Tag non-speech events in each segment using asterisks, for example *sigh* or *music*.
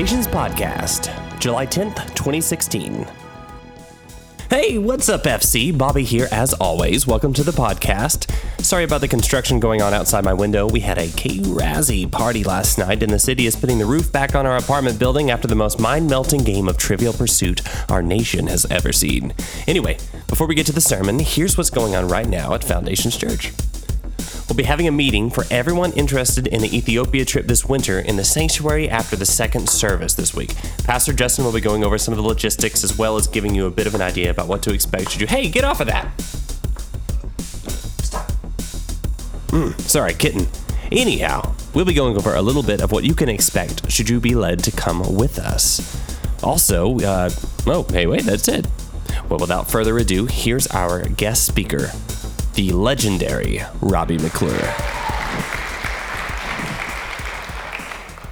Foundations Podcast, July 10th, 2016. Hey, what's up, FC? Bobby here, as always. Welcome to the podcast. Sorry about the construction going on outside my window. We had a K-Razzie party last night, and the city is putting the roof back on our apartment building after the most mind-melting game of Trivial Pursuit our nation has ever seen. Anyway, before we get to the sermon, here's what's going on right now at Foundations Church. We'll be having a meeting for everyone interested in the Ethiopia trip this winter in the sanctuary after the second service this week. Pastor Justin will be going over some of the logistics as well as giving you a bit of an idea about what to expect should you. Hey, get off of that! Stop. Mm, sorry, kitten. Anyhow, we'll be going over a little bit of what you can expect should you be led to come with us. Also, uh, oh, hey, wait, that's it. Well, without further ado, here's our guest speaker, the legendary Robbie McClure.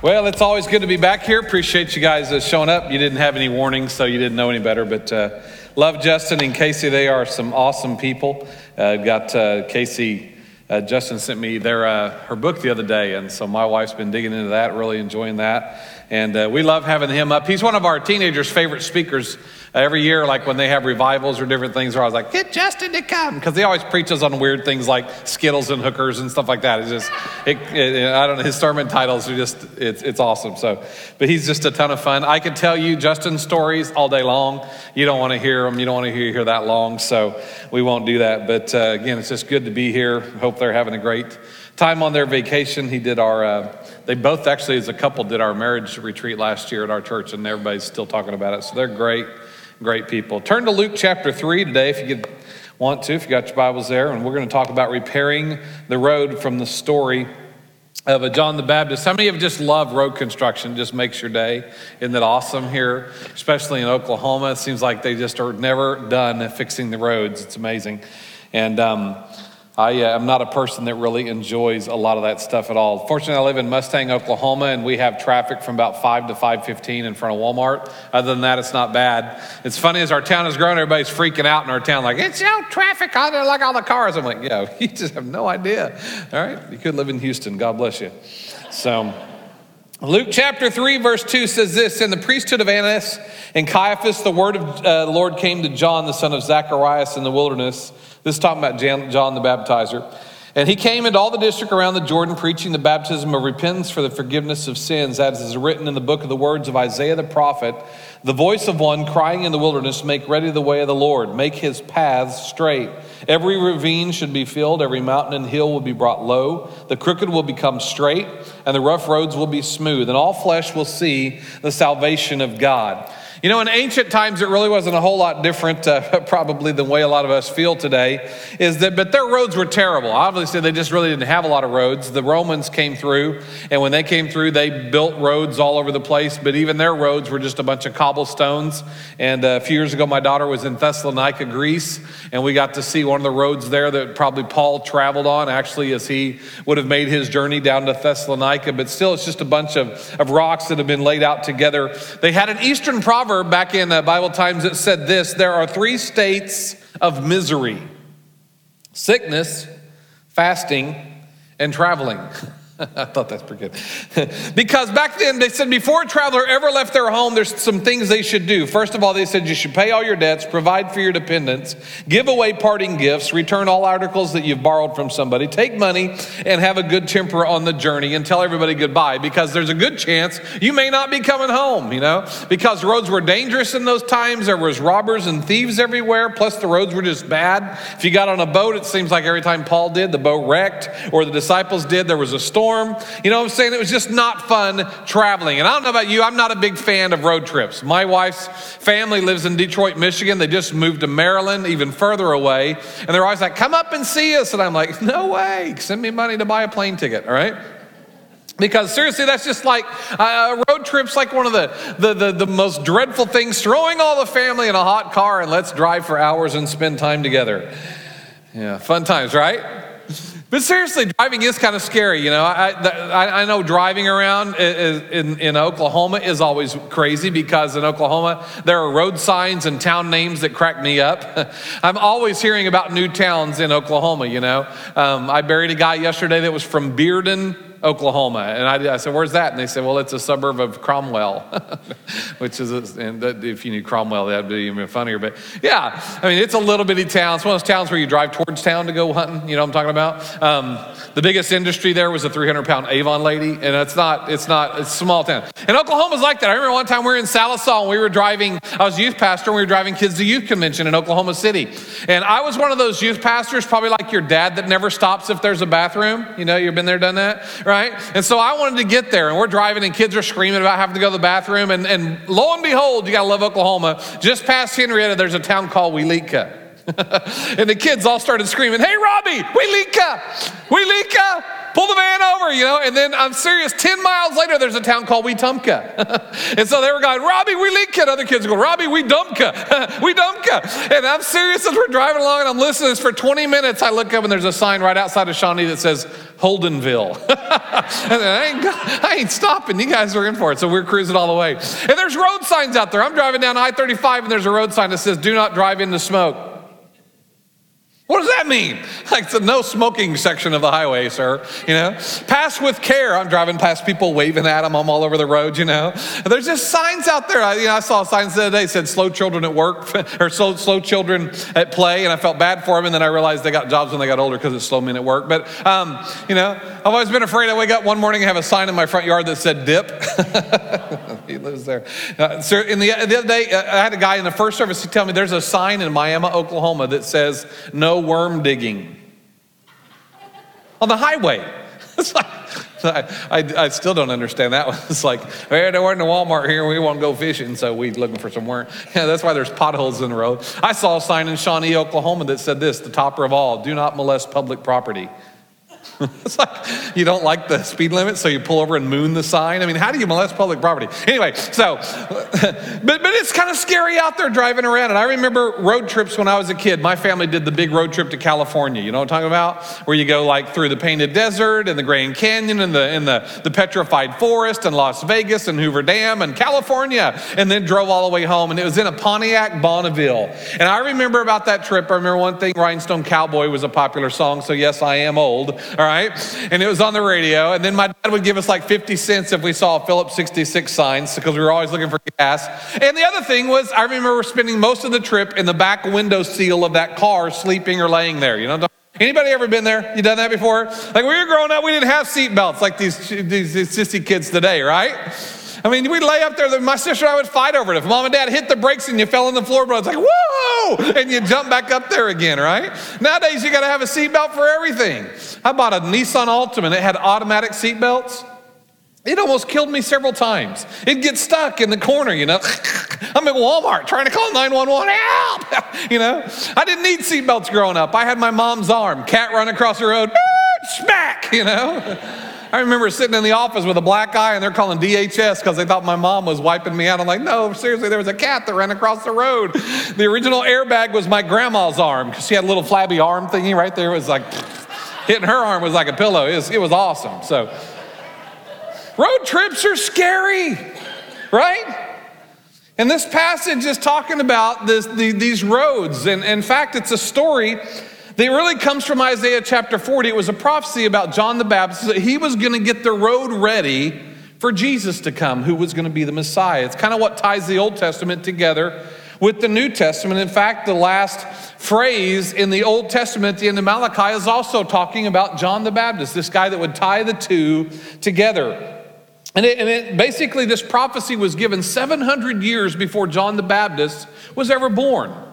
Well, it's always good to be back here. Appreciate you guys uh, showing up. You didn't have any warnings, so you didn't know any better. But uh, love Justin and Casey. They are some awesome people. Uh, got uh, Casey. Uh, Justin sent me their uh, her book the other day, and so my wife's been digging into that, really enjoying that. And uh, we love having him up. He's one of our teenagers' favorite speakers uh, every year, like when they have revivals or different things, where I was like, get Justin to come. Because he always preaches on weird things like Skittles and hookers and stuff like that. It's just, it, it, I don't know, his sermon titles are just, it's, it's awesome. So, but he's just a ton of fun. I could tell you Justin's stories all day long. You don't want to hear them. You don't want to hear, hear that long. So we won't do that. But uh, again, it's just good to be here. Hope they're having a great time on their vacation. He did our, uh, they both actually, as a couple, did our marriage retreat last year at our church, and everybody's still talking about it. So they're great, great people. Turn to Luke chapter 3 today if you could want to, if you got your Bibles there, and we're going to talk about repairing the road from the story of John the Baptist. How many of you just love road construction? Just makes your day. Isn't that awesome here? Especially in Oklahoma. It seems like they just are never done fixing the roads. It's amazing. And um, I uh, am not a person that really enjoys a lot of that stuff at all. Fortunately, I live in Mustang, Oklahoma, and we have traffic from about 5 to 5.15 in front of Walmart. Other than that, it's not bad. It's funny, as our town has grown, everybody's freaking out in our town, like, it's no traffic, I don't like all the cars. I'm like, yo, *laughs* you just have no idea. All right, you could live in Houston, God bless you. So... Luke chapter 3, verse 2 says this In the priesthood of Annas and Caiaphas, the word of uh, the Lord came to John, the son of Zacharias, in the wilderness. This is talking about John the baptizer. And he came into all the district around the Jordan, preaching the baptism of repentance for the forgiveness of sins, as is written in the book of the words of Isaiah the prophet the voice of one crying in the wilderness, Make ready the way of the Lord, make his paths straight. Every ravine should be filled, every mountain and hill will be brought low, the crooked will become straight, and the rough roads will be smooth, and all flesh will see the salvation of God. You know, in ancient times, it really wasn't a whole lot different, uh, *laughs* probably the way a lot of us feel today. Is that, but their roads were terrible. Obviously, they just really didn't have a lot of roads. The Romans came through, and when they came through, they built roads all over the place. But even their roads were just a bunch of cobblestones. And uh, a few years ago, my daughter was in Thessalonica, Greece, and we got to see one of the roads there that probably Paul traveled on, actually, as he would have made his journey down to Thessalonica. But still, it's just a bunch of, of rocks that have been laid out together. They had an Eastern proverb proverb back in uh, Bible times that said this there are three states of misery sickness, fasting, and traveling. *laughs* *laughs* I thought that's pretty good. *laughs* because back then they said before a traveler ever left their home, there's some things they should do. First of all, they said you should pay all your debts, provide for your dependents, give away parting gifts, return all articles that you've borrowed from somebody, take money, and have a good temper on the journey and tell everybody goodbye because there's a good chance you may not be coming home, you know? Because roads were dangerous in those times. There was robbers and thieves everywhere, plus the roads were just bad. If you got on a boat, it seems like every time Paul did, the boat wrecked, or the disciples did, there was a storm storm. You know what I'm saying? It was just not fun traveling. And I don't know about you, I'm not a big fan of road trips. My wife's family lives in Detroit, Michigan. They just moved to Maryland, even further away. And they're always like, come up and see us. And I'm like, no way. Send me money to buy a plane ticket, all right? Because seriously, that's just like uh, road trip's like one of the, the, the, the, most dreadful things. Throwing all the family in a hot car and let's drive for hours and spend time together. Yeah, fun times, right? *laughs* But seriously, driving is kind of scary. You know, I, I, I know driving around in, in Oklahoma is always crazy because in Oklahoma, there are road signs and town names that crack me up. *laughs* I'm always hearing about new towns in Oklahoma, you know. Um, I buried a guy yesterday that was from Bearden, Oklahoma. And I, I, said, Where's that? And they said, Well, it's a suburb of Cromwell, *laughs* which is, a, and if you knew Cromwell, that'd be even funnier. But yeah, I mean, it's a little bitty town. It's one of those towns where you drive towards town to go hunting. You know what I'm talking about? Um, the biggest industry there was a 300 pound Avon lady. And it's not, it's not, it's a small town. And Oklahoma's like that. I remember one time we were in Sallisaw and we were driving, I was youth pastor and we were driving kids to youth convention in Oklahoma City. And I was one of those youth pastors, probably like your dad, that never stops if there's a bathroom. You know, you've been there, done that, right? And so I wanted to get there, and we're driving, and kids are screaming about having to go to the bathroom. And, and lo and behold, you got to love Oklahoma. Just past Henryetta, there's a town called Weleetka. *laughs* and the kids all started screaming, Hey, Robbie, Welika, Welika pull the van over, you know. And then I'm serious, 10 miles later, there's a town called Wetumka. *laughs* and so they were going, Robbie, we Leaka. And other kids go, Robbie, we Dumpka. *laughs* we Dumpka. And I'm serious as we're driving along and I'm listening this for 20 minutes. I look up and there's a sign right outside of Shawnee that says Holdenville. *laughs* and I ain't, I ain't stopping. You guys are in for it. So we're cruising all the way. And there's road signs out there. I'm driving down I 35 and there's a road sign that says, Do not drive in the smoke. What does that mean? Like the no smoking section of the highway, sir. You know, pass with care. I'm driving past people waving at them. I'm all over the road. You know, there's just signs out there. I, you know, I saw signs the other day said "slow children at work" *laughs* or "slow, slow children at play," and I felt bad for them. And then I realized they got jobs when they got older because it's slow men at work. But um, you know, I've always been afraid. I wake up one morning and have a sign in my front yard that said "dip." *laughs* he lives there. Uh, in the, the other day, uh, I had a guy in the first service He tell me there's a sign in Miami, Oklahoma that says "No worm digging." on the highway. *laughs* It's like, I, I, still don't understand that one. *laughs* It's like, hey, there wasn't a Walmart here, we want to go fishing, so we looking for some work. *laughs* Yeah, that's why there's potholes in the road. I saw a sign in Shawnee, Oklahoma that said this, the topper of all, do not molest public property. *laughs* it's like you don't like the speed limit, so you pull over and moon the sign. I mean, how do you molest public property? Anyway, so, *laughs* but, but it's kind of scary out there driving around. And I remember road trips when I was a kid. My family did the big road trip to California. You know what I'm talking about? Where you go like through the Painted Desert and the Grand Canyon and the, and the, the Petrified Forest and Las Vegas and Hoover Dam and California, and then drove all the way home. And it was in a Pontiac Bonneville. And I remember about that trip, I remember one thing Rhinestone Cowboy was a popular song, so yes, I am old. Right? And it was on the radio. And then my dad would give us like 50 cents if we saw a Phillips 66 signs because we were always looking for gas. And the other thing was, I remember spending most of the trip in the back window seal of that car, sleeping or laying there. You know Anybody ever been there? You done that before? Like when we were growing up, we didn't have seat belts like these, these, these sissy kids today, right? I mean, we'd lay up there. My sister and I would fight over it. If mom and dad hit the brakes and you fell on the floorboard, it's like, whoa! And you jump back up there again, right? Nowadays, you got to have a seatbelt for everything. I bought a Nissan Altima and it had automatic seatbelts. It almost killed me several times. It'd get stuck in the corner, you know. *laughs* I'm at Walmart trying to call 911, help! *laughs* you know, I didn't need seatbelts growing up. I had my mom's arm, cat run across the road, smack, you know. *laughs* I remember sitting in the office with a black eye and they're calling DHS because they thought my mom was wiping me out. I'm like, no, seriously, there was a cat that ran across the road. The original airbag was my grandma's arm because she had a little flabby arm thingy right there. It was like hitting her arm was like a pillow. It was, it was awesome. So, road trips are scary, right? And this passage is talking about this, the, these roads. And in fact, it's a story that really comes from Isaiah chapter 40. It was a prophecy about John the Baptist that he was going to get the road ready for Jesus to come, who was going to be the Messiah. It's kind of what ties the Old Testament together with the New Testament. In fact, the last phrase in the Old Testament at the end of Malachi is also talking about John the Baptist, this guy that would tie the two together. And, it, and it, basically, this prophecy was given 700 years before John the Baptist was ever born.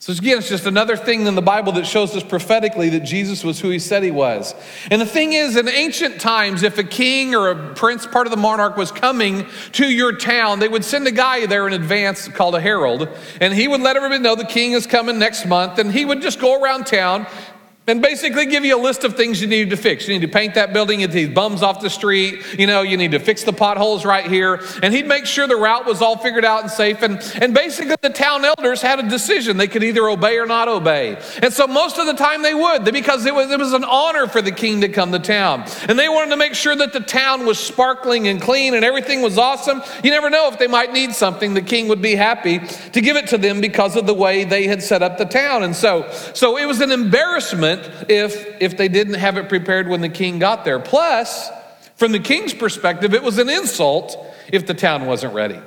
So, again, it's just another thing in the Bible that shows us prophetically that Jesus was who he said he was. And the thing is, in ancient times, if a king or a prince, part of the monarch, was coming to your town, they would send a guy there in advance called a herald, and he would let everybody know the king is coming next month, and he would just go around town and basically give you a list of things you need to fix. You need to paint that building, get these bums off the street, you know, you need to fix the potholes right here. And he'd make sure the route was all figured out and safe. And, and basically, the town elders had a decision. They could either obey or not obey. And so most of the time they would, because it was, it was an honor for the king to come to town. And they wanted to make sure that the town was sparkling and clean and everything was awesome. You never know if they might need something, the king would be happy to give it to them because of the way they had set up the town. And so, so it was an embarrassment if, if they didn't have it prepared when the king got there. Plus, From the king's perspective, it was an insult if the town wasn't ready.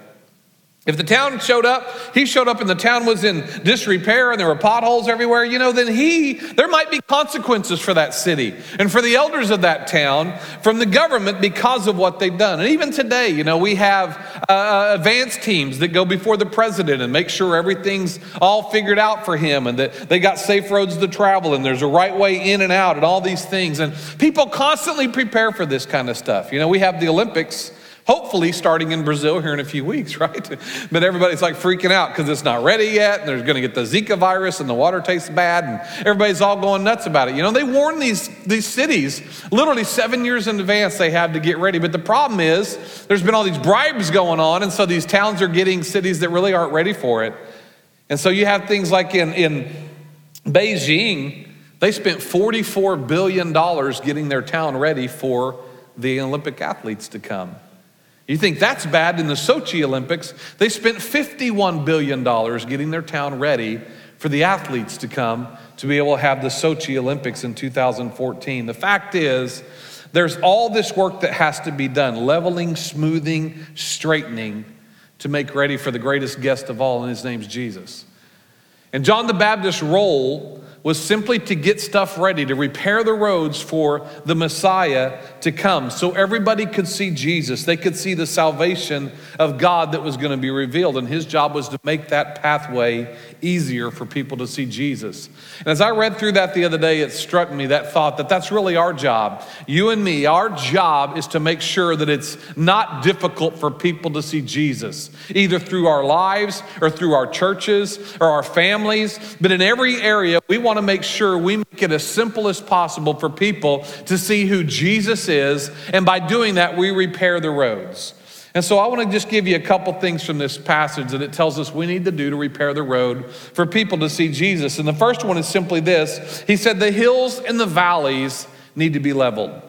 If the town showed up, he showed up and the town was in disrepair and there were potholes everywhere, you know, then he, there might be consequences for that city and for the elders of that town from the government because of what they've done. And even today, you know, we have uh, uh advanced teams that go before the president and make sure everything's all figured out for him and that they got safe roads to travel and there's a right way in and out and all these things. And people constantly prepare for this kind of stuff. You know, we have the Olympics Hopefully, starting in Brazil here in a few weeks, *laughs* right? But everybody's like freaking out because it's not ready yet, and they're going to get the Zika virus, and the water tastes bad, and everybody's all going nuts about it. You know, they warn these, these cities literally seven years in advance they have to get ready. But the problem is, there's been all these bribes going on, and so these towns are getting cities that really aren't ready for it. And so you have things like in, in Beijing, they spent $44 billion getting their town ready for the Olympic athletes to come. You think that's bad in the Sochi Olympics? They spent $51 billion getting their town ready for the athletes to come to be able to have the Sochi Olympics in 2014. The fact is, there's all this work that has to be done leveling, smoothing, straightening to make ready for the greatest guest of all, and his name's Jesus. And John the Baptist's role was simply to get stuff ready, to repair the roads for the Messiah to come so everybody could see Jesus. They could see the salvation of God that was going to be revealed. And his job was to make that pathway easier for people to see Jesus. And as I read through that the other day, it struck me that thought that that's really our job. You and me, our job is to make sure that it's not difficult for people to see Jesus, either through our lives or through our churches or our families. But in every area, we want to make sure we make it as simple as possible for people to see who Jesus is. And by doing that, we repair the roads. And so I want to just give you a couple things from this passage that it tells us we need to do to repair the road for people to see Jesus. And the first one is simply this He said, The hills and the valleys need to be leveled.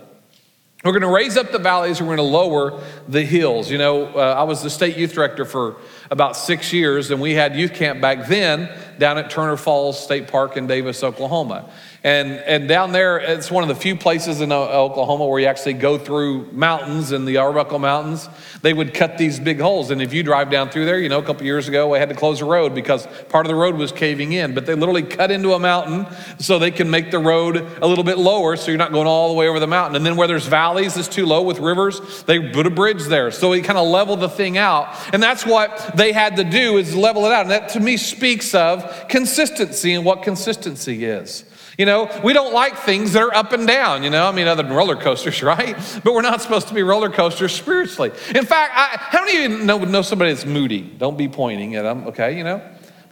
We're going to raise up the valleys, we're going to lower the hills. You know, uh, I was the state youth director for about six years, and we had youth camp back then down at Turner Falls State Park in Davis, Oklahoma. And, and down there, it's one of the few places in Oklahoma where you actually go through mountains in the Arbuckle Mountains. They would cut these big holes. And if you drive down through there, you know, a couple years ago, I had to close the road because part of the road was caving in. But they literally cut into a mountain so they can make the road a little bit lower so you're not going all the way over the mountain. And then where there's valleys that's too low with rivers, they put a bridge there. So we kind of level the thing out. And that's what they had to do is level it out. And that to me speaks of consistency and what consistency is. You know, we don't like things that are up and down, you know, I mean, other than roller coasters, *laughs* right? But we're not supposed to be roller coasters spiritually. In fact, I, how many of you know, know somebody that's moody? Don't be pointing at them, okay, you know?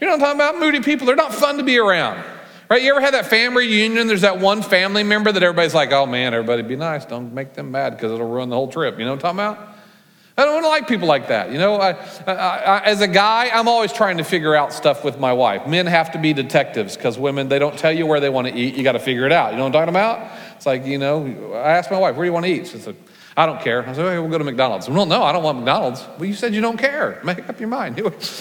You know what I'm talking about? Moody people, they're not fun to be around. Right? You ever had that family reunion? There's that one family member that everybody's like, oh man, everybody be nice. Don't make them mad because it'll ruin the whole trip. You know what I'm talking about? I don't like people like that. You know, I, I, I, as a guy, I'm always trying to figure out stuff with my wife. Men have to be detectives because women, they don't tell you where they want to eat. You got to figure it out. You know what I'm talking about? It's like, you know, I asked my wife, where do you want to eat? She said, I don't care. I said, okay, we'll go to McDonald's. Well, no, I don't want McDonald's. Well, you said you don't care. Make up your mind.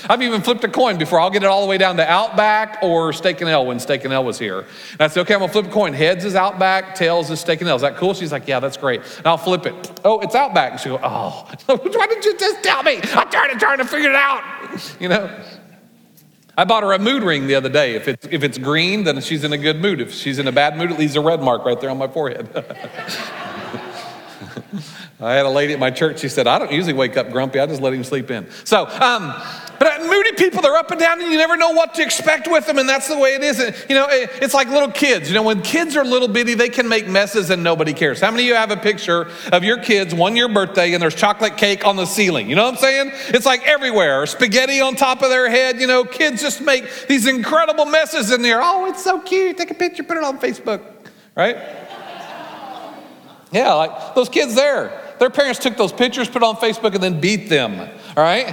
I've even flipped a coin before. I'll get it all the way down to Outback or Steak and Ale when Steak and Ale was here. And I said, okay, I'm gonna flip a coin. Heads is Outback, tails is Steak and Ale. Is that cool? She's like, yeah, that's great. And I'll flip it. Oh, it's Outback. And she goes, oh, *laughs* why didn't you just tell me? I'm trying to trying to figure it out. You know. I bought her a mood ring the other day. If it's, if it's green, then she's in a good mood. If she's in a bad mood, it leaves a red mark right there on my forehead. *laughs* I had a lady at my church, she said, I don't usually wake up grumpy, I just let him sleep in. So, um, but moody people, they're up and down, and you never know what to expect with them, and that's the way it is. And, You know, it's like little kids. You know, when kids are little bitty, they can make messes and nobody cares. How many of you have a picture of your kids, one year birthday, and there's chocolate cake on the ceiling? You know what I'm saying? It's like everywhere, spaghetti on top of their head. You know, kids just make these incredible messes in there. Oh, it's so cute. Take a picture, put it on Facebook, right? Yeah, like those kids there. Their parents took those pictures, put on Facebook, and then beat them. All right?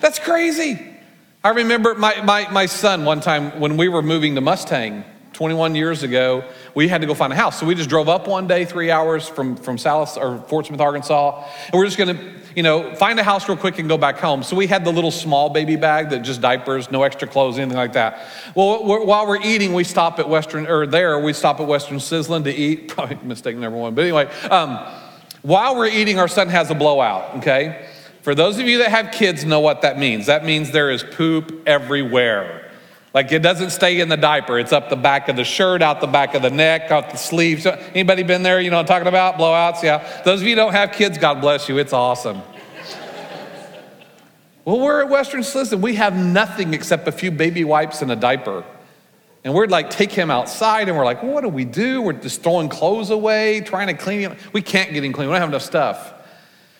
That's crazy. I remember my, my, my son one time when we were moving to Mustang 21 years ago, we had to go find a house. So we just drove up one day, three hours from, from South or Fort Smith, Arkansas, and we're just gonna you know, find a house real quick and go back home. So we had the little small baby bag that just diapers, no extra clothes, anything like that. Well, we're, while we're eating, we stop at Western, or there, we stop at Western Sizzlin to eat. *laughs* Probably mistake number one. But anyway, um, while we're eating, our son has a blowout, okay? For those of you that have kids, know what that means. That means there is poop everywhere. Like it doesn't stay in the diaper. It's up the back of the shirt, out the back of the neck, out the sleeves. Anybody been there? You know I'm talking about? Blowouts? Yeah. Those of you don't have kids, God bless you. It's awesome. well, we're at Western Sizzlin. We have nothing except a few baby wipes and a diaper. And we're like, take him outside, and we're like, well, what do we do? We're just throwing clothes away, trying to clean him. We can't get him clean. We don't have enough stuff.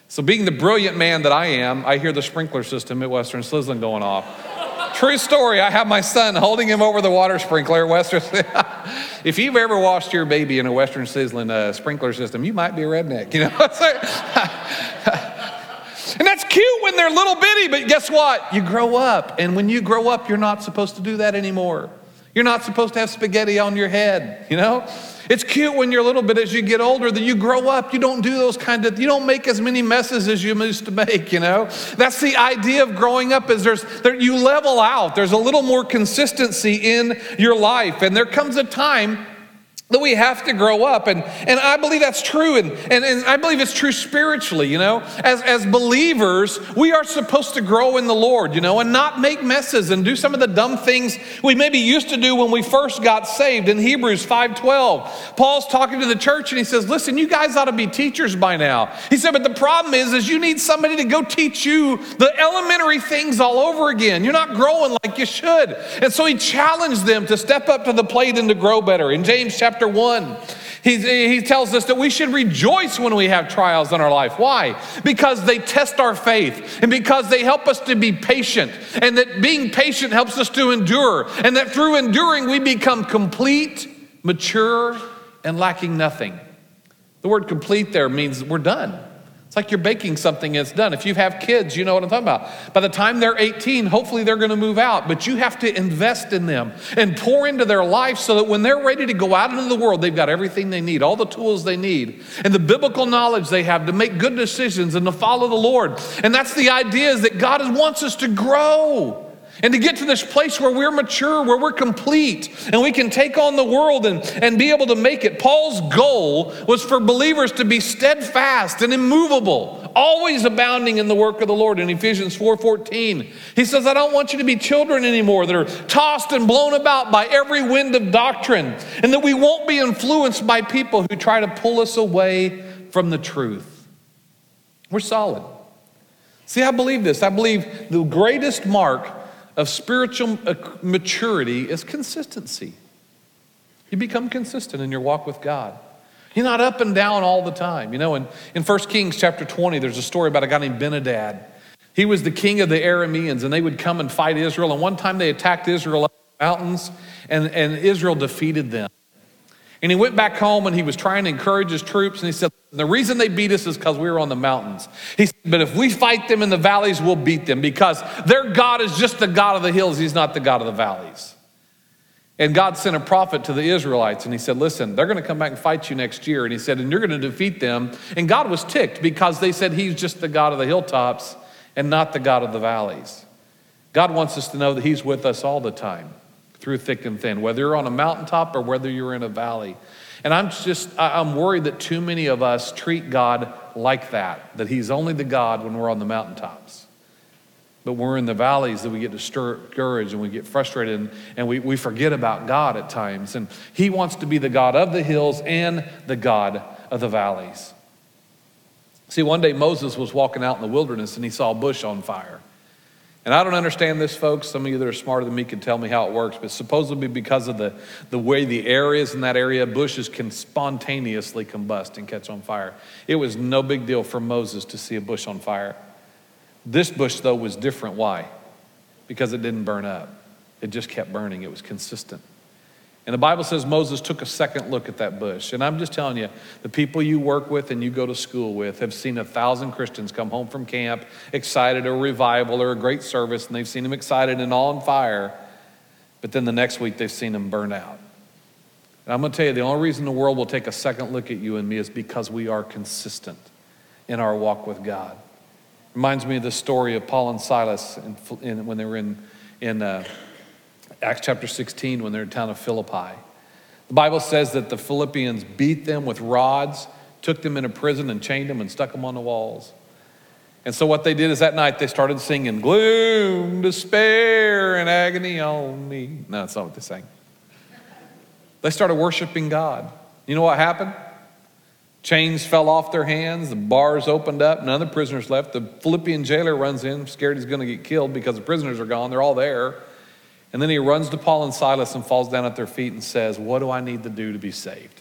So, being the brilliant man that I am, I hear the sprinkler system at Western Sizzlin going off. True story. I have my son holding him over the water sprinkler. Western. *laughs* if you've ever washed your baby in a Western Sizzlin uh, sprinkler system, you might be a redneck. You know. *laughs* *laughs* and that's cute when they're little bitty, but guess what? You grow up, and when you grow up, you're not supposed to do that anymore. You're not supposed to have spaghetti on your head. You know. It's cute when you're a little, but as you get older, that you grow up, you don't do those kind of, you don't make as many messes as you used to make, you know? That's the idea of growing up is there's, there, you level out. There's a little more consistency in your life. And there comes a time that we have to grow up. And, and I believe that's true. And, and, and I believe it's true spiritually, you know. As, as believers, we are supposed to grow in the Lord, you know, and not make messes and do some of the dumb things we maybe used to do when we first got saved. In Hebrews 5.12, Paul's talking to the church and he says, listen, you guys ought to be teachers by now. He said, but the problem is, is you need somebody to go teach you the elementary things all over again. You're not growing like you should. And so he challenged them to step up to the plate and to grow better. In James chapter chapter 1. He's, he tells us that we should rejoice when we have trials in our life. Why? Because they test our faith and because they help us to be patient, and that being patient helps us to endure, and that through enduring we become complete, mature, and lacking nothing. The word complete there means we're done. It's like you're baking something and it's done. If you have kids, you know what I'm talking about. By the time they're 18, hopefully they're going to move out, but you have to invest in them and pour into their life so that when they're ready to go out into the world, they've got everything they need, all the tools they need, and the biblical knowledge they have to make good decisions and to follow the Lord. And that's the idea is that God wants us to grow. And to get to this place where we're mature, where we're complete, and we can take on the world and, and be able to make it. Paul's goal was for believers to be steadfast and immovable, always abounding in the work of the Lord. In Ephesians 4:14, he says, I don't want you to be children anymore that are tossed and blown about by every wind of doctrine, and that we won't be influenced by people who try to pull us away from the truth. We're solid. See, I believe this. I believe the greatest mark of spiritual uh, maturity is consistency. You become consistent in your walk with God. You're not up and down all the time. You know, in, in 1 Kings chapter 20, there's a story about a guy named Ben-Hadad. He was the king of the Arameans, and they would come and fight Israel. And one time they attacked Israel up the mountains, and, and Israel defeated them. And he went back home and he was trying to encourage his troops. And he said, The reason they beat us is because we were on the mountains. He said, But if we fight them in the valleys, we'll beat them because their God is just the God of the hills. He's not the God of the valleys. And God sent a prophet to the Israelites and he said, Listen, they're going to come back and fight you next year. And he said, And you're going to defeat them. And God was ticked because they said he's just the God of the hilltops and not the God of the valleys. God wants us to know that he's with us all the time through thick and thin, whether you're on a mountaintop or whether you're in a valley. And I'm just, I'm worried that too many of us treat God like that, that He's only the God when we're on the mountaintops. But we're in the valleys that we get discouraged and we get frustrated and, and we, we forget about God at times. And He wants to be the God of the hills and the God of the valleys. See, one day Moses was walking out in the wilderness and he saw a bush on fire. And I don't understand this, folks. Some of you that are smarter than me can tell me how it works, but supposedly because of the, the way the air is in that area, bushes can spontaneously combust and catch on fire. It was no big deal for Moses to see a bush on fire. This bush, though, was different. Why? Because it didn't burn up, it just kept burning, it was consistent. And the Bible says Moses took a second look at that bush. And I'm just telling you, the people you work with and you go to school with have seen a thousand Christians come home from camp excited or revival or a great service, and they've seen them excited and all on fire. But then the next week they've seen them burn out. And I'm going to tell you, the only reason the world will take a second look at you and me is because we are consistent in our walk with God. Reminds me of the story of Paul and Silas in, in, when they were in, in uh, Acts chapter 16 when they're in town of Philippi. The Bible says that the Philippians beat them with rods, took them into prison, and chained them and stuck them on the walls. And so, what they did is that night they started singing, Gloom, despair, and agony on me. No, that's not what they sang. They started worshiping God. You know what happened? Chains fell off their hands, the bars opened up, none of the prisoners left. The Philippian jailer runs in, scared he's going to get killed because the prisoners are gone, they're all there. And then he runs to Paul and Silas and falls down at their feet and says, What do I need to do to be saved?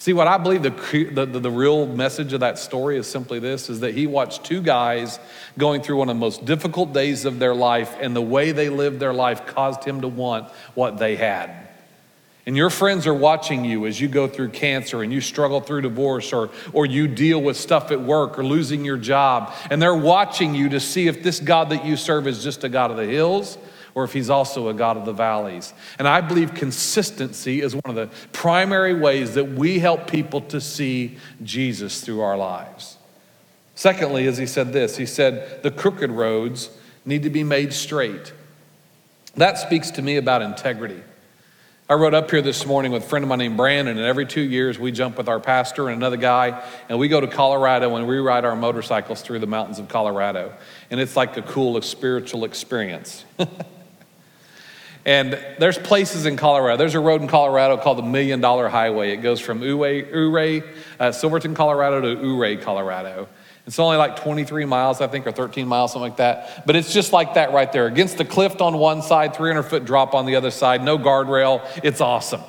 See, what I believe the, the, the, real message of that story is simply this is that he watched two guys going through one of the most difficult days of their life, and the way they lived their life caused him to want what they had. And your friends are watching you as you go through cancer and you struggle through divorce or, or you deal with stuff at work or losing your job. And they're watching you to see if this God that you serve is just a God of the hills or if he's also a God of the valleys. And I believe consistency is one of the primary ways that we help people to see Jesus through our lives. Secondly, as he said this, he said, the crooked roads need to be made straight. That speaks to me about integrity. I rode up here this morning with a friend of mine named Brandon, and every two years we jump with our pastor and another guy, and we go to Colorado and we ride our motorcycles through the mountains of Colorado. And it's like a cool spiritual experience. *laughs* And there's places in Colorado. There's a road in Colorado called the Million Dollar Highway. It goes from Ouray, uh, Silverton, Colorado to Ouray, Colorado. It's only like 23 miles, I think, or 13 miles, something like that. But it's just like that right there. Against the cliff on one side, 300 foot drop on the other side, no guardrail. It's awesome.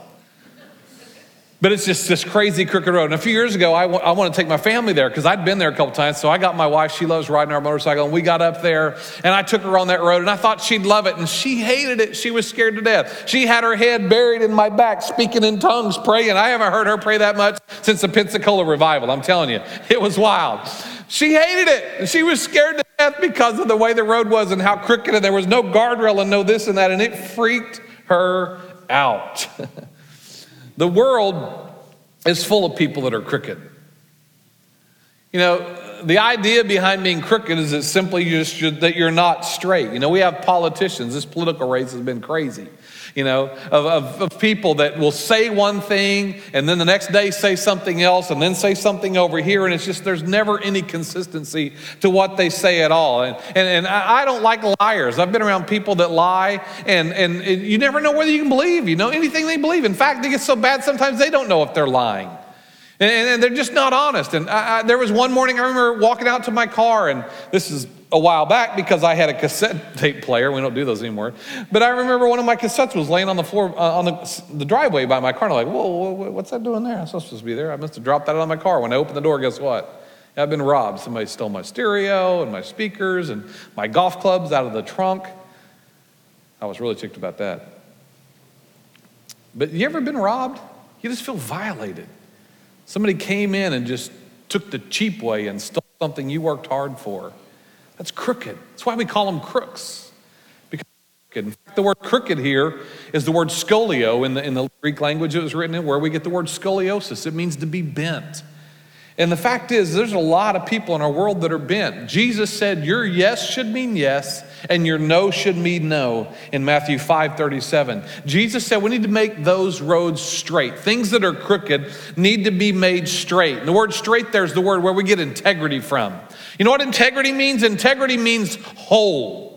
But it's just this crazy crooked road. And a few years ago, I, w- I wanted to take my family there because I'd been there a couple times. So I got my wife, she loves riding our motorcycle, and we got up there and I took her on that road and I thought she'd love it. And she hated it. She was scared to death. She had her head buried in my back, speaking in tongues, praying. I haven't heard her pray that much since the Pensacola revival. I'm telling you, it was wild. She hated it. And she was scared to death because of the way the road was and how crooked and there was no guardrail and no this and that. And it freaked her out. *laughs* The world is full of people that are crooked. You know, the idea behind being crooked is it simply just that you're not straight. You know, we have politicians, this political race has been crazy you know, of, of, of, people that will say one thing and then the next day say something else and then say something over here. And it's just, there's never any consistency to what they say at all. And, and, and I don't like liars. I've been around people that lie and, and, and you never know whether you can believe, you know, anything they believe. In fact, they get so bad sometimes they don't know if they're lying. And, and they're just not honest. And I, I, there was one morning I remember walking out to my car, and this is a while back because I had a cassette *laughs* tape player. We don't do those anymore. But I remember one of my cassettes was laying on the floor, uh, on the, the, driveway by my car. And I'm like, whoa, whoa, what's that doing there? I'm supposed to be there. I must have dropped that on my car. When I opened the door, guess what? I've been robbed. Somebody stole my stereo and my speakers and my golf clubs out of the trunk. I was really ticked about that. But you ever been robbed? You just feel violated. Somebody came in and just took the cheap way and stole something you worked hard for. That's crooked. That's why we call them crooks. Because in fact, the word crooked here is the word scolio in the, in the Greek language it was written in, where we get the word scoliosis. It means to be bent. And the fact is, there's a lot of people in our world that are bent. Jesus said, Your yes should mean yes, and your no should mean no in Matthew 5 37. Jesus said, We need to make those roads straight. Things that are crooked need to be made straight. And the word straight there is the word where we get integrity from. You know what integrity means? Integrity means whole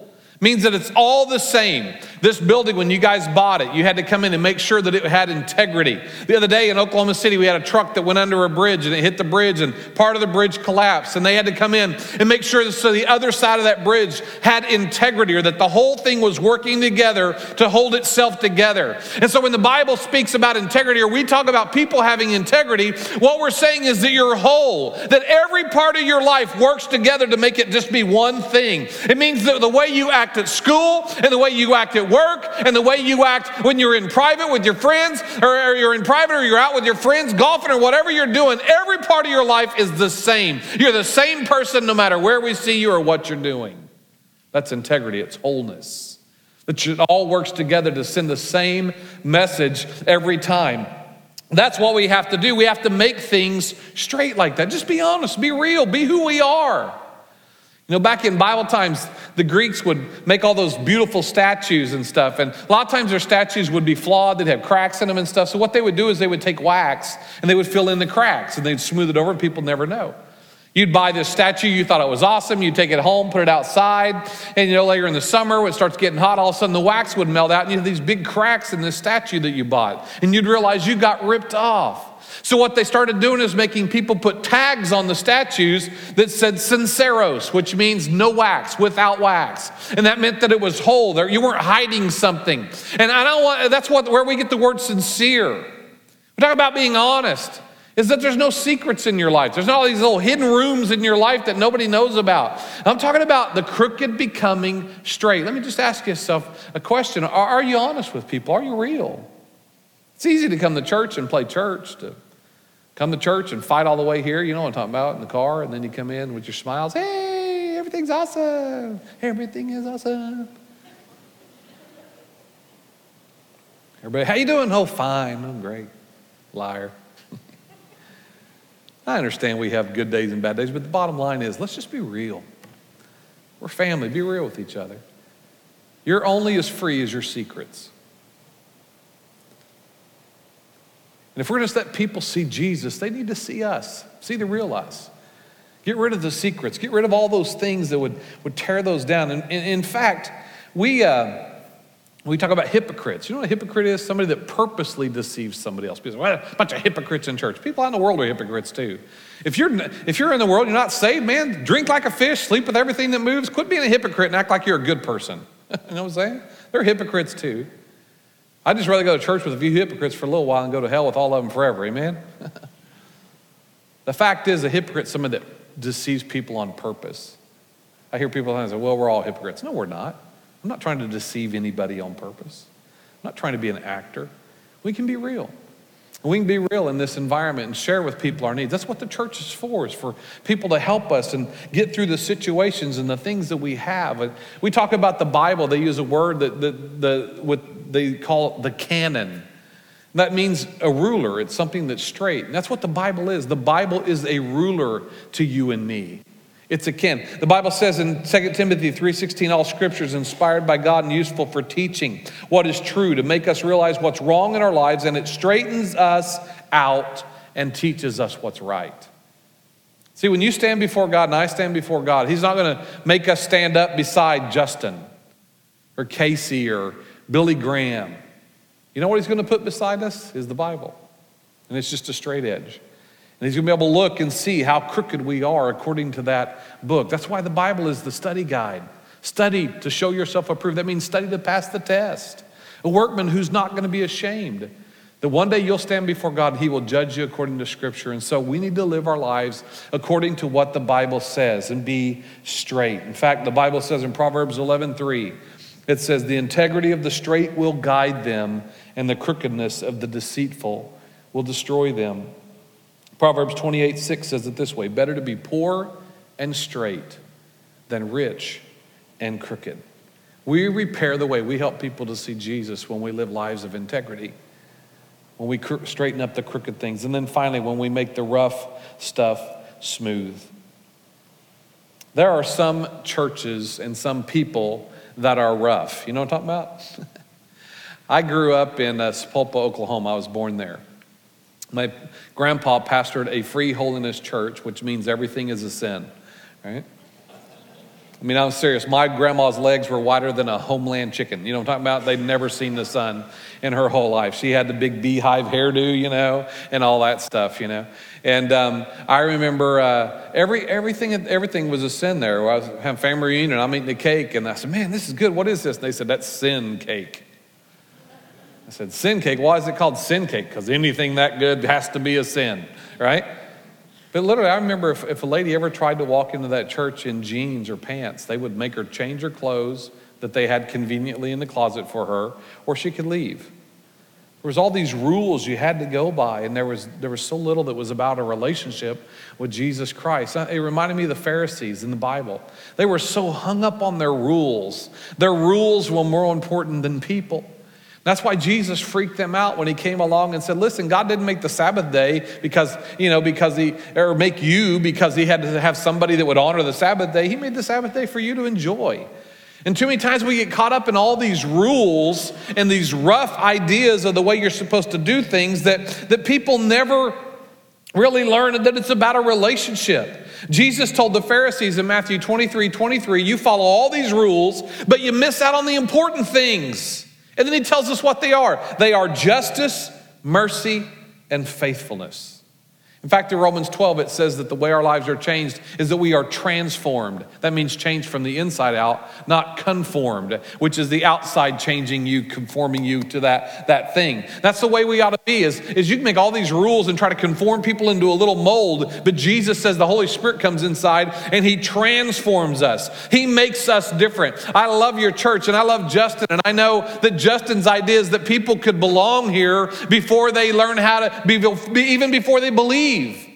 means that it's all the same. This building, when you guys bought it, you had to come in and make sure that it had integrity. The other day in Oklahoma City, we had a truck that went under a bridge and it hit the bridge and part of the bridge collapsed. And they had to come in and make sure that so the other side of that bridge had integrity or that the whole thing was working together to hold itself together. And so when the Bible speaks about integrity or we talk about people having integrity, what we're saying is that you're whole, that every part of your life works together to make it just be one thing. It means that the way you act act at school and the way you act at work and the way you act when you're in private with your friends or you're in private or you're out with your friends golfing or whatever you're doing, every part of your life is the same. You're the same person no matter where we see you or what you're doing. That's integrity, it's wholeness. That it all works together to send the same message every time. That's what we have to do. We have to make things straight like that. Just be honest, be real, be who we are. You know, back in Bible times, the Greeks would make all those beautiful statues and stuff. And a lot of times their statues would be flawed, they'd have cracks in them and stuff. So what they would do is they would take wax and they would fill in the cracks and they'd smooth it over and people never know. You'd buy this statue, you thought it was awesome, you'd take it home, put it outside, and you know, later in the summer, when it starts getting hot, all of a sudden the wax would melt out, and you have these big cracks in this statue that you bought, and you'd realize you got ripped off. So, what they started doing is making people put tags on the statues that said sinceros, which means no wax, without wax. And that meant that it was whole. There, you weren't hiding something. And I don't want, that's what, where we get the word sincere. We talk about being honest is that there's no secrets in your life. There's not all these little hidden rooms in your life that nobody knows about. I'm talking about the crooked becoming straight. Let me just ask yourself a question Are, are you honest with people? Are you real? It's easy to come to church and play church, to come to church and fight all the way here. You know what I'm talking about in the car, and then you come in with your smiles. Hey, everything's awesome. Everything is awesome. Everybody, how you doing? Oh, fine. I'm great. Liar. *laughs* I understand we have good days and bad days, but the bottom line is let's just be real. We're family, be real with each other. You're only as free as your secrets. And if we're to let people see Jesus, they need to see us, see the real us. Get rid of the secrets, get rid of all those things that would, would tear those down. And, and in fact, we, uh, we talk about hypocrites. You know what a hypocrite is? Somebody that purposely deceives somebody else. Say, well, a bunch of hypocrites in church. People out in the world are hypocrites too. If you're, if you're in the world, you're not saved, man, drink like a fish, sleep with everything that moves. Quit being a hypocrite and act like you're a good person. *laughs* you know what I'm saying? They're hypocrites too. I'd just rather go to church with a few hypocrites for a little while and go to hell with all of them forever. Amen? *laughs* the fact is, a hypocrite someone that deceives people on purpose. I hear people say, well, we're all hypocrites. No, we're not. I'm not trying to deceive anybody on purpose. I'm not trying to be an actor. We can be real. We can be real in this environment and share with people our needs. That's what the church is for, is for people to help us and get through the situations and the things that we have. We talk about the Bible, they use a word that, that, that what they call it the canon. That means a ruler. It's something that's straight. And that's what the Bible is. The Bible is a ruler to you and me. It's a akin. The Bible says in 2 Timothy 3:16 all scripture is inspired by God and useful for teaching what is true to make us realize what's wrong in our lives and it straightens us out and teaches us what's right. See, when you stand before God and I stand before God, he's not going to make us stand up beside Justin or Casey or Billy Graham. You know what he's going to put beside us is the Bible. And it's just a straight edge. And he's going to be able to look and see how crooked we are according to that book. That's why the Bible is the study guide. Study to show yourself approved. That means study to pass the test. A workman who's not going to be ashamed. That one day you'll stand before God, He will judge you according to Scripture. And so we need to live our lives according to what the Bible says and be straight. In fact, the Bible says in Proverbs 11 3, it says, The integrity of the straight will guide them, and the crookedness of the deceitful will destroy them. Proverbs 28 6 says it this way Better to be poor and straight than rich and crooked. We repair the way we help people to see Jesus when we live lives of integrity, when we straighten up the crooked things, and then finally, when we make the rough stuff smooth. There are some churches and some people that are rough. You know what I'm talking about? *laughs* I grew up in uh, Sapulpa, Oklahoma. I was born there. My grandpa pastored a free holiness church, which means everything is a sin, right? I mean, I'm serious. My grandma's legs were wider than a homeland chicken. You know what I'm talking about? They'd never seen the sun in her whole life. She had the big beehive hairdo, you know, and all that stuff, you know. And um, I remember uh, every everything everything was a sin there. I was having family reunion, I'm eating the cake, and I said, "Man, this is good. What is this?" And they said, "That's sin cake." I said, sin cake? Why is it called sin cake? Because anything that good has to be a sin, right? But literally, I remember if, if a lady ever tried to walk into that church in jeans or pants, they would make her change her clothes that they had conveniently in the closet for her, or she could leave. There was all these rules you had to go by, and there was, there was so little that was about a relationship with Jesus Christ. It reminded me of the Pharisees in the Bible. They were so hung up on their rules. Their rules were more important than people. That's why Jesus freaked them out when he came along and said, "Listen, God didn't make the Sabbath day because, you know, because he or make you because he had to have somebody that would honor the Sabbath day. He made the Sabbath day for you to enjoy." And too many times we get caught up in all these rules and these rough ideas of the way you're supposed to do things that, that people never really learn that it's about a relationship. Jesus told the Pharisees in Matthew 23 23, you follow all these rules, but you miss out on the important things. And then he tells us what they are they are justice, mercy, and faithfulness. In fact, in Romans 12, it says that the way our lives are changed is that we are transformed. That means changed from the inside out, not conformed, which is the outside changing you, conforming you to that, that thing. That's the way we ought to be, is, is you can make all these rules and try to conform people into a little mold, but Jesus says the Holy Spirit comes inside and He transforms us. He makes us different. I love your church and I love Justin, and I know that Justin's idea is that people could belong here before they learn how to, be, even before they believe believe,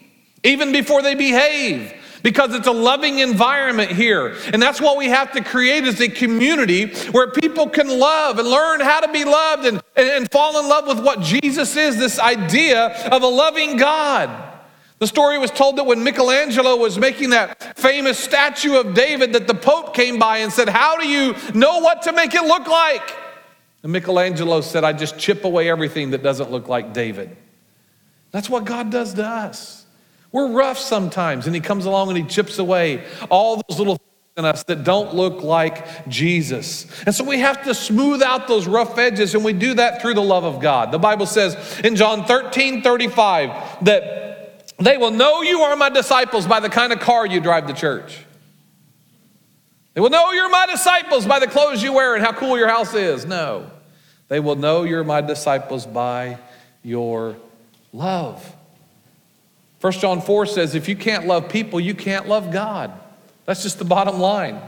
even before they behave because it's a loving environment here. And that's what we have to create is a community where people can love and learn how to be loved and, and, and, fall in love with what Jesus is, this idea of a loving God. The story was told that when Michelangelo was making that famous statue of David that the Pope came by and said, "How do you know what to make it look like?" And Michelangelo said, "I just chip away everything that doesn't look like David." That's what God does to us. We're rough sometimes, and He comes along and He chips away all those little things in us that don't look like Jesus. And so we have to smooth out those rough edges, and we do that through the love of God. The Bible says in John 13 35 that they will know you are my disciples by the kind of car you drive to church. They will know you're my disciples by the clothes you wear and how cool your house is. No. They will know you're my disciples by your love. 1 John 4 says, if you can't love people, you can't love God. That's just the bottom line.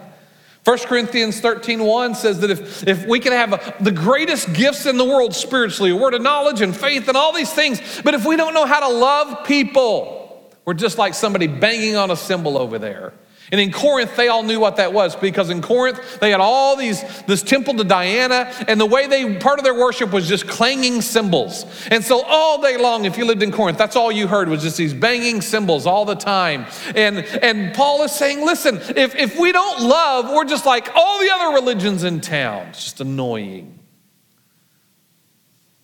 1 Corinthians 13 1 says that if, if we can have the greatest gifts in the world spiritually, a word of knowledge and faith and all these things, but if we don't know how to love people, we're just like somebody banging on a cymbal over there. And in Corinth, they all knew what that was because in Corinth, they had all these, this temple to Diana, and the way they, part of their worship was just clanging cymbals. And so all day long, if you lived in Corinth, that's all you heard was just these banging cymbals all the time. And, and Paul is saying, listen, if, if we don't love, we're just like all the other religions in town. It's just annoying.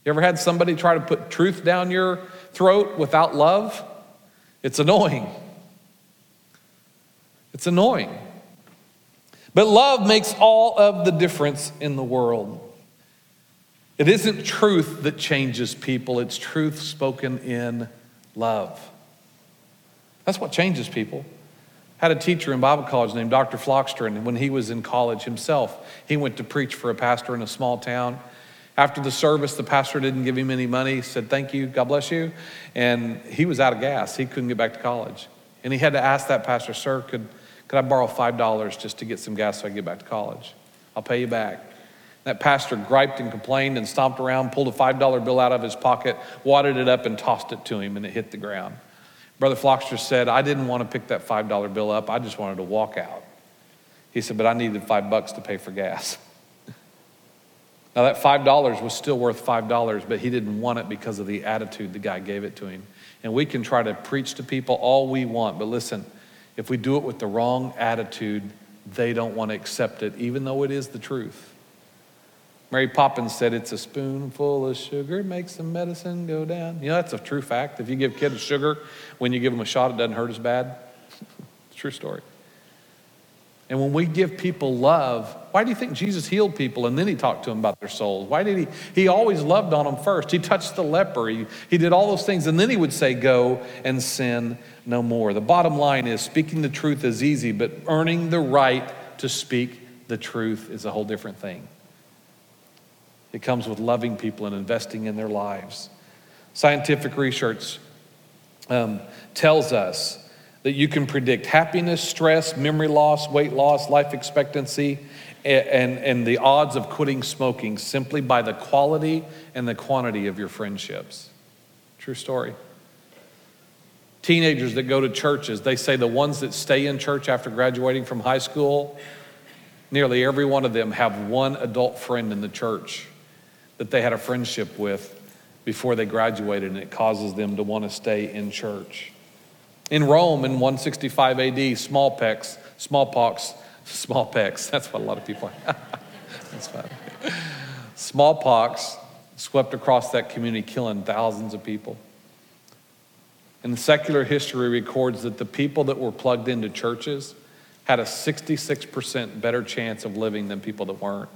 You ever had somebody try to put truth down your throat without love? It's annoying. It's annoying. But love makes all of the difference in the world. It isn't truth that changes people, it's truth spoken in love. That's what changes people. I had a teacher in Bible college named Dr. Flockster, and when he was in college himself, he went to preach for a pastor in a small town. After the service, the pastor didn't give him any money. Said, Thank you, God bless you. And he was out of gas. He couldn't get back to college. And he had to ask that pastor, Sir, could, could I borrow $5 just to get some gas so I can get back to college? I'll pay you back. That pastor griped and complained and stomped around, pulled a $5 bill out of his pocket, wadded it up, and tossed it to him, and it hit the ground. Brother Flockster said, I didn't want to pick that $5 bill up. I just wanted to walk out. He said, but I needed five bucks to pay for gas. *laughs* now, that $5 was still worth $5, but he didn't want it because of the attitude the guy gave it to him. And we can try to preach to people all we want, but listen, if we do it with the wrong attitude, they don't want to accept it, even though it is the truth. Mary Poppins said, It's a spoonful of sugar makes the medicine go down. You know, that's a true fact. If you give kids sugar, when you give them a shot, it doesn't hurt as bad. true story. And when we give people love, why do you think Jesus healed people and then he talked to them about their souls? Why did he? He always loved on them first. He touched the leper, he, he did all those things, and then he would say, Go and sin no more. The bottom line is speaking the truth is easy, but earning the right to speak the truth is a whole different thing. It comes with loving people and investing in their lives. Scientific research um, tells us that you can predict happiness, stress, memory loss, weight loss, life expectancy, and, and the odds of quitting smoking simply by the quality and the quantity of your friendships. True story. Teenagers that go to churches, they say the ones that stay in church after graduating from high school, nearly every one of them have one adult friend in the church that they had a friendship with before they graduated, and it causes them to want to stay in church. In Rome in 165 AD, smallpox, smallpox, smallpox, *laughs* that's what a lot of people are. *laughs* that's fine. Smallpox swept across that community, killing thousands of people. And secular history records that the people that were plugged into churches had a 66% better chance of living than people that weren't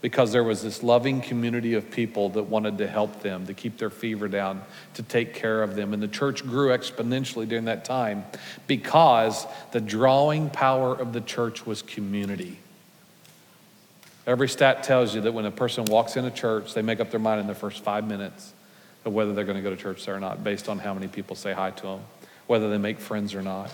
because there was this loving community of people that wanted to help them, to keep their fever down, to take care of them. And the church grew exponentially during that time because the drawing power of the church was community. Every stat tells you that when a person walks in a church, they make up their mind in the first five minutes of whether they're going to go to church there or not, based on how many people say hi to them, whether they make friends or not.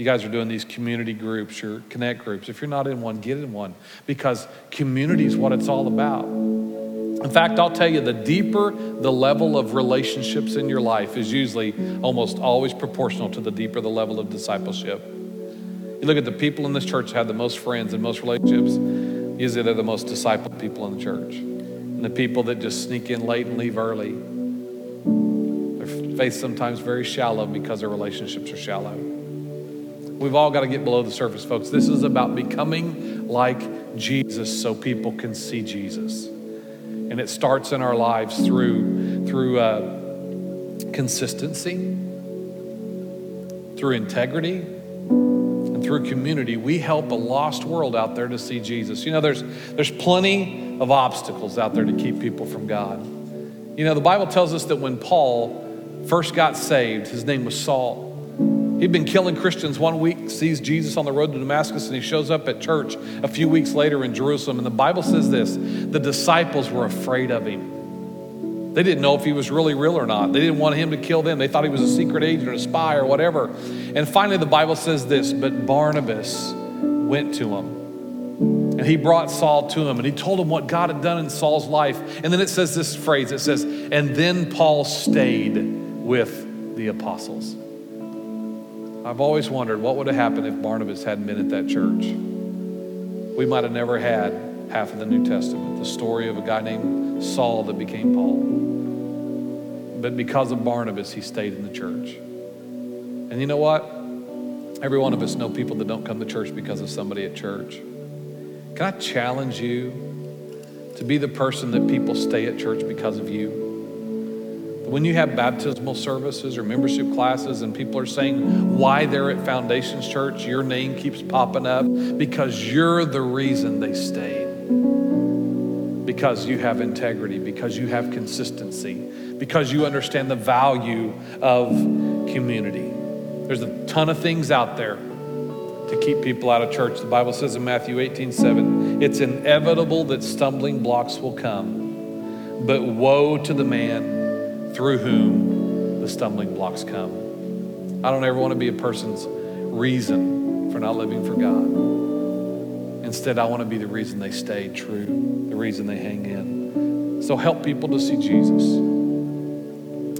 You guys are doing these community groups, your connect groups. If you're not in one, get in one because community is what it's all about. In fact, I'll tell you the deeper the level of relationships in your life is usually almost always proportional to the deeper the level of discipleship. You look at the people in this church that have the most friends and most relationships, usually they're the most discipled people in the church. And the people that just sneak in late and leave early, their faith sometimes very shallow because their relationships are shallow. We've all got to get below the surface, folks. This is about becoming like Jesus so people can see Jesus. And it starts in our lives through, through uh, consistency, through integrity, and through community. We help a lost world out there to see Jesus. You know, there's, there's plenty of obstacles out there to keep people from God. You know, the Bible tells us that when Paul first got saved, his name was Saul. He'd been killing Christians one week, sees Jesus on the road to Damascus, and he shows up at church a few weeks later in Jerusalem. And the Bible says this the disciples were afraid of him. They didn't know if he was really real or not. They didn't want him to kill them. They thought he was a secret agent or a spy or whatever. And finally, the Bible says this But Barnabas went to him. And he brought Saul to him and he told him what God had done in Saul's life. And then it says this phrase it says, And then Paul stayed with the apostles. I've always wondered what would have happened if Barnabas hadn't been at that church. We might have never had half of the New Testament, the story of a guy named Saul that became Paul. But because of Barnabas, he stayed in the church. And you know what? Every one of us know people that don't come to church because of somebody at church. Can I challenge you to be the person that people stay at church because of you? When you have baptismal services or membership classes and people are saying why they're at Foundations Church, your name keeps popping up because you're the reason they stayed. Because you have integrity, because you have consistency, because you understand the value of community. There's a ton of things out there to keep people out of church. The Bible says in Matthew 18 7, it's inevitable that stumbling blocks will come, but woe to the man through whom the stumbling blocks come. I don't ever want to be a person's reason for not living for God. Instead, I want to be the reason they stay true, the reason they hang in. So help people to see Jesus.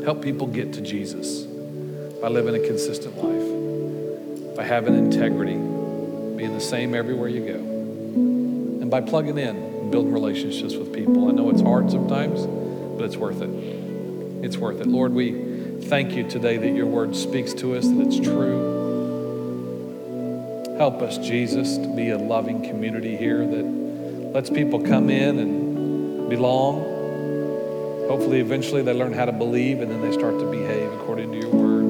Help people get to Jesus by living a consistent life, by having integrity, being the same everywhere you go, and by plugging in and building relationships with people. I know it's hard sometimes, but it's worth it. It's worth it. Lord, we thank you today that your word speaks to us, that it's true. Help us, Jesus, to be a loving community here that lets people come in and belong. Hopefully, eventually, they learn how to believe and then they start to behave according to your word.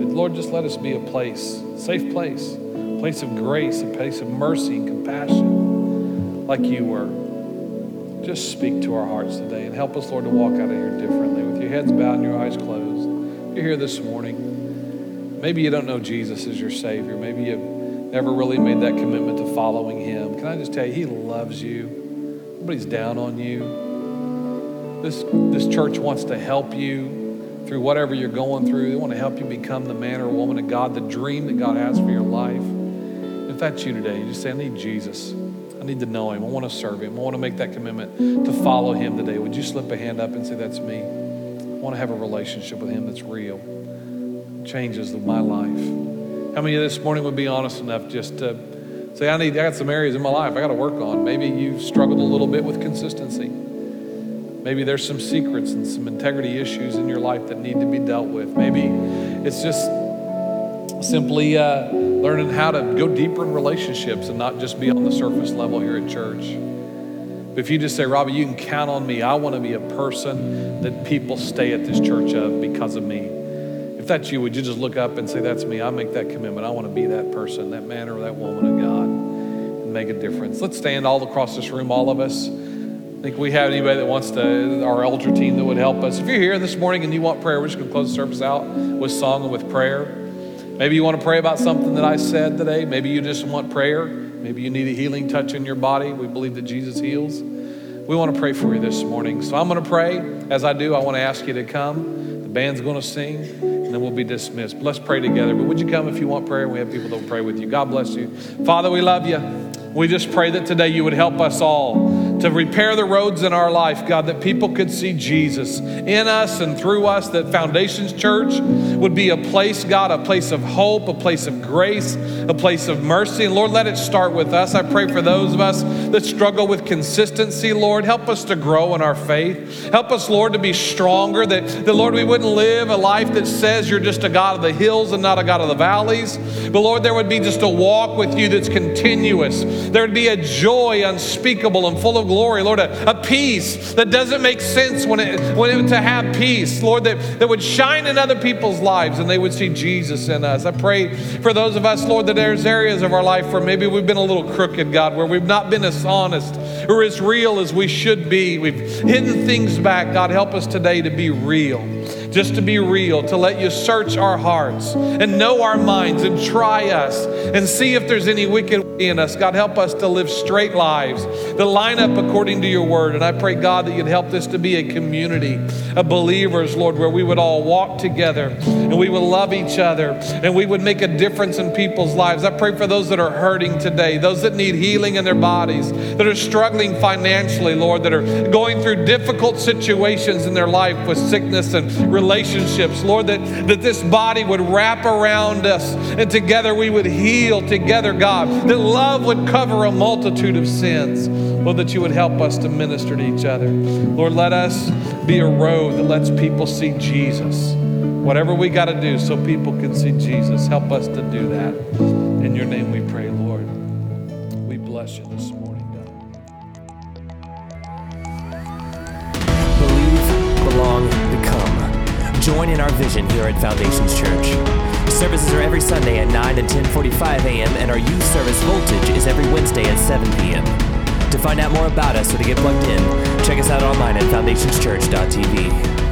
But Lord, just let us be a place, safe place, a place of grace, a place of mercy and compassion, like you were. Just speak to our hearts today and help us, Lord, to walk out of here differently with your heads bowed and your eyes closed. You're here this morning. Maybe you don't know Jesus as your Savior. Maybe you've never really made that commitment to following Him. Can I just tell you, He loves you. Nobody's down on you. This, this church wants to help you through whatever you're going through. They want to help you become the man or woman of God, the dream that God has for your life. If that's you today, you just say, I need Jesus. Need to know him. I want to serve him. I want to make that commitment to follow him today. Would you slip a hand up and say, That's me? I want to have a relationship with him that's real, changes my life. How many of you this morning would be honest enough just to say, I need, I got some areas in my life I got to work on. Maybe you've struggled a little bit with consistency. Maybe there's some secrets and some integrity issues in your life that need to be dealt with. Maybe it's just simply uh, learning how to go deeper in relationships and not just be on the surface level here at church. But if you just say, Robbie, you can count on me, I want to be a person that people stay at this church of because of me. If that's you, would you just look up and say, That's me? I make that commitment. I want to be that person, that man or that woman of God, and make a difference. Let's stand all across this room, all of us. I think we have anybody that wants to, our elder team that would help us. If you're here this morning and you want prayer, we're just going to close the service out with song and with prayer. Maybe you want to pray about something that I said today. Maybe you just want prayer. Maybe you need a healing touch in your body. We believe that Jesus heals. We want to pray for you this morning. So I'm going to pray. As I do, I want to ask you to come. The band's going to sing, and then we'll be dismissed. But let's pray together. But would you come if you want prayer? We have people that will pray with you. God bless you. Father, we love you. We just pray that today you would help us all to repair the roads in our life, God, that people could see Jesus in us and through us, that Foundations Church would be a place, God, a place of hope, a place of grace, a place of mercy. And Lord, let it start with us. I pray for those of us that struggle with consistency, Lord, help us to grow in our faith. Help us, Lord, to be stronger, that, that Lord, we wouldn't live a life that says you're just a God of the hills and not a God of the valleys. But Lord, there would be just a walk with you that's continuous. There would be a joy unspeakable and full of glory, Lord, a, a peace that doesn't make sense when it, when it to have peace, Lord, that, that would shine in other people's lives and they would see Jesus in us. I pray for those of us, Lord, that there's areas of our life where maybe we've been a little crooked, God, where we've not been as honest or as real as we should be. We've hidden things back. God, help us today to be real just to be real, to let you search our hearts and know our minds and try us and see if there's any wicked in us. God, help us to live straight lives that line up according to your word. And I pray, God, that you'd help this to be a community of believers, Lord, where we would all walk together and we would love each other and we would make a difference in people's lives. I pray for those that are hurting today, those that need healing in their bodies, that are struggling financially, Lord, that are going through difficult situations in their life with sickness and relationships. Lord, that, that this body would wrap around us and together we would heal together, God. That love would cover a multitude of sins. Lord, that you would help us to minister to each other. Lord, let us be a road that lets people see Jesus. Whatever we got to do so people can see Jesus, help us to do that. In your name we pray, Lord. We bless you this morning, God. Believe, belong, become. Join in our vision here at Foundations Church. Services are every Sunday at 9 and 10:45 a.m. and our youth service Voltage is every Wednesday at 7 p.m. To find out more about us or to get plugged in, check us out online at foundationschurch.tv.